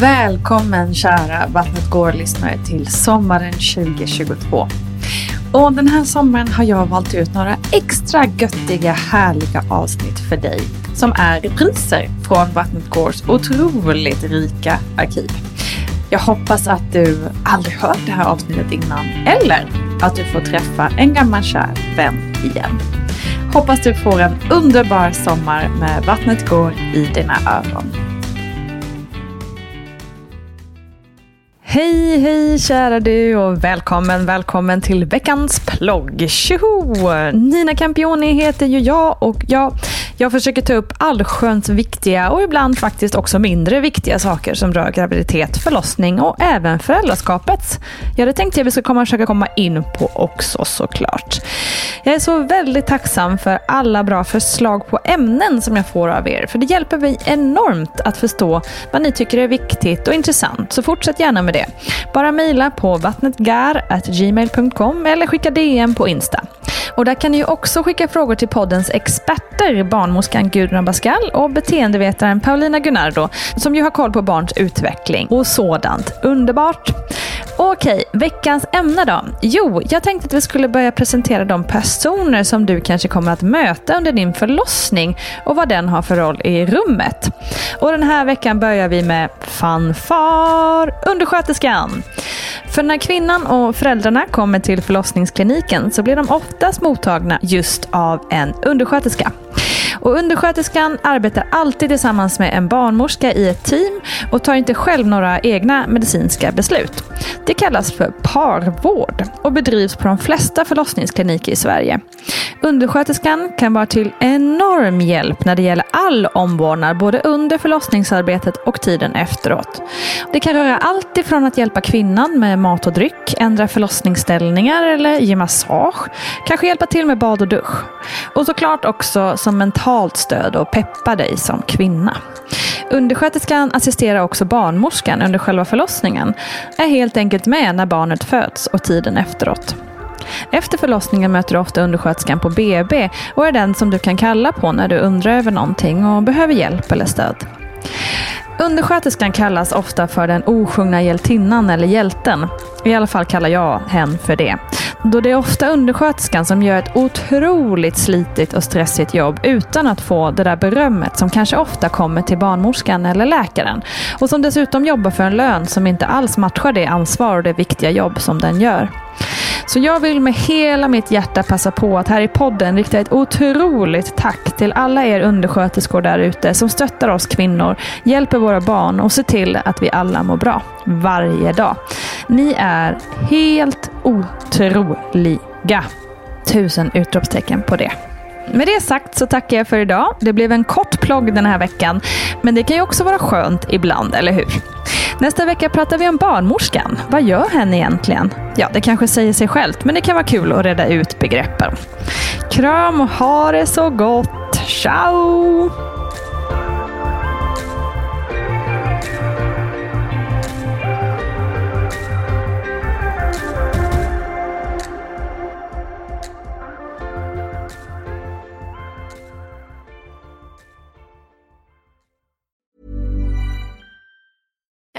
Välkommen kära Vattnet går-lyssnare till sommaren 2022. Och den här sommaren har jag valt ut några extra göttiga, härliga avsnitt för dig som är repriser från Vattnet Gårds otroligt rika arkiv. Jag hoppas att du aldrig hört det här avsnittet innan eller att du får träffa en gammal kär vän igen. Hoppas du får en underbar sommar med Vattnet går i dina öron. Hej, hej kära du och välkommen, välkommen till veckans plogg. Tjoho! Nina Campioni heter ju jag och jag, jag försöker ta upp allsköns viktiga och ibland faktiskt också mindre viktiga saker som rör graviditet, förlossning och även föräldraskapet. Ja, det tänkte jag vi ska komma, försöka komma in på också såklart. Jag är så väldigt tacksam för alla bra förslag på ämnen som jag får av er, för det hjälper mig enormt att förstå vad ni tycker är viktigt och intressant, så fortsätt gärna med det. Bara mejla på vattnetgar.gmail.com eller skicka DM på Insta. Och där kan ni ju också skicka frågor till poddens experter, barnmorskan Gudrun Abascal och beteendevetaren Paulina Gunnardo, som ju har koll på barns utveckling och sådant. Underbart! Okej, veckans ämne då? Jo, jag tänkte att vi skulle börja presentera de personer som du kanske kommer att möta under din förlossning och vad den har för roll i rummet. Och den här veckan börjar vi med fanfar, undersköterskan. För när kvinnan och föräldrarna kommer till förlossningskliniken så blir de oftast mottagna just av en undersköterska. Och undersköterskan arbetar alltid tillsammans med en barnmorska i ett team och tar inte själv några egna medicinska beslut. Det kallas för parvård och bedrivs på de flesta förlossningskliniker i Sverige. Undersköterskan kan vara till enorm hjälp när det gäller all omvårdnad både under förlossningsarbetet och tiden efteråt. Det kan röra allt ifrån att hjälpa kvinnan med mat och dryck, ändra förlossningsställningar eller ge massage, kanske hjälpa till med bad och dusch. Och såklart också som mentalt stöd och peppa dig som kvinna. Undersköterskan assisterar också barnmorskan under själva förlossningen, är helt enkelt med när barnet föds och tiden efteråt. Efter förlossningen möter du ofta undersköterskan på BB och är den som du kan kalla på när du undrar över någonting och behöver hjälp eller stöd. Undersköterskan kallas ofta för den osjungna hjältinnan eller hjälten. I alla fall kallar jag hen för det. Då det är ofta undersköterskan som gör ett otroligt slitigt och stressigt jobb utan att få det där berömmet som kanske ofta kommer till barnmorskan eller läkaren. Och som dessutom jobbar för en lön som inte alls matchar det ansvar och det viktiga jobb som den gör. Så jag vill med hela mitt hjärta passa på att här i podden rikta ett otroligt tack till alla er undersköterskor där ute som stöttar oss kvinnor, hjälper våra barn och ser till att vi alla mår bra. Varje dag. Ni är helt otroliga. Tusen utropstecken på det. Med det sagt så tackar jag för idag. Det blev en kort plogg den här veckan, men det kan ju också vara skönt ibland, eller hur? Nästa vecka pratar vi om barnmorskan. Vad gör hen egentligen? Ja, det kanske säger sig självt, men det kan vara kul att reda ut begreppen. Kram och ha det så gott. Ciao!